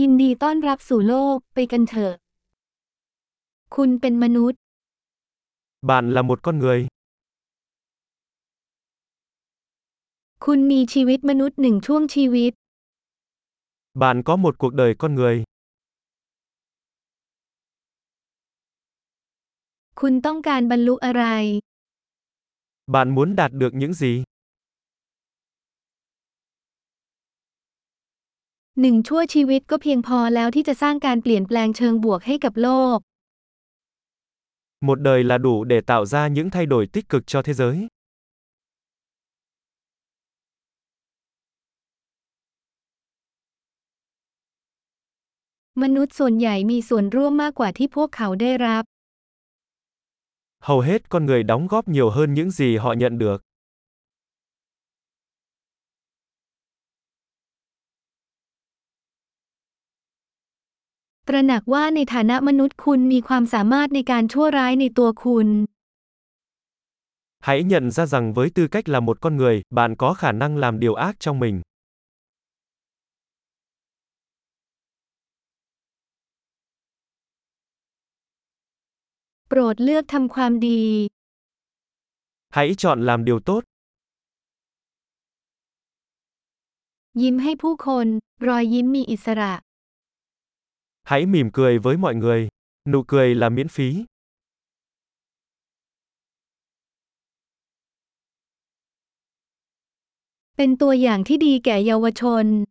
ยินดีต้อนรับสู่โลก ไปกันเถอะ คุณเป็นมนุษย์ Bạn là một con người. คุณมีชีวิตมนุษย์หนึ่งช่วงชีวิต Bạn có một cuộc đời con người. คุณต้องการบรรลุอะไร Bạn muốn đạt được những gì? หนึ่งชั่วชีวิตก็เพียงพอแล้วที่จะสร้างการเปลี่ยนแปลงเชิงบวกให้กับโลก Một đời là đủ để tạo ra những thay đổi tích cực cho thế giới. มนุษย์ส่วนใหญ่มีส่วนร่วมมากกว่าที่พวกเขาได้รับ Hầu hết con người đóng góp nhiều hơn những gì họ nhận được. ตระหนักว่าในฐานะมนุษย์คุณมีความสามารถในการชั่วร้ายในตัวคุณ Hãy nhận ra rằng với tư cách là một con người, bạn có khả năng làm điều ác trong mình. โปรดเลือกทำความดี Hãy chọn làm điều tốt. ยิ้มให้ผู้คน รอยยิ้มมีอิสระ Hãy mỉm cười với mọi người. Nụ cười là miễn phí. Bên tua dạng thi đi kẻ yu chôn.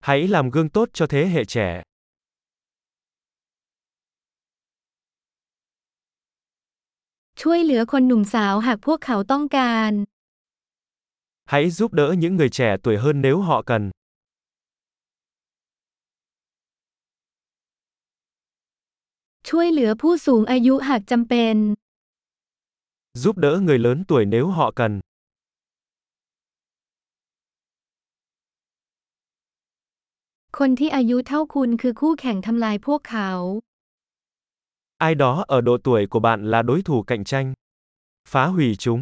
Hãy làm gương tốt cho thế hệ trẻ. Chui lửa con nùm sáo hạc quốc khảo tong can. Hãy giúp đỡ những người trẻ tuổi hơn nếu họ cần. ช่วยเหลือผู้สูงอายุหากจำเป็น Giúp đỡ người lớn tuổi nếu họ cần. คนที่อายุเท่าคุณคือคู่แข่งทำลายพวกเขา Ai đó ở độ tuổi của bạn là đối thủ cạnh tranh. Phá hủy chúng.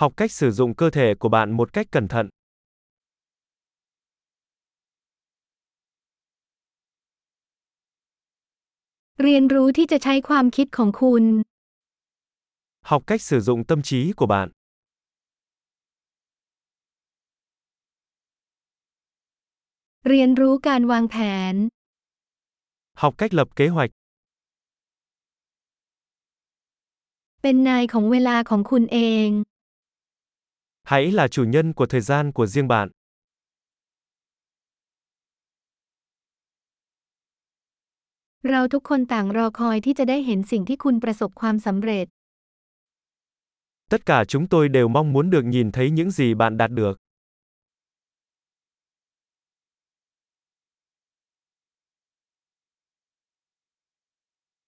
Học cách sử dụng cơ thể của bạn một cách cẩn thận. เรียนรู้ที่จะใช้ความคิดของคุณ Học cách sử dụng tâm trí của bạn. เรียนรู้การวางแผน Học cách lập kế hoạch. เป็นนายของเวลาของคุณเอง Hãy là chủ nhân của thời gian của riêng bạn. Chúng Tất cả chúng tôi đều mong muốn được nhìn thấy những gì bạn đạt được.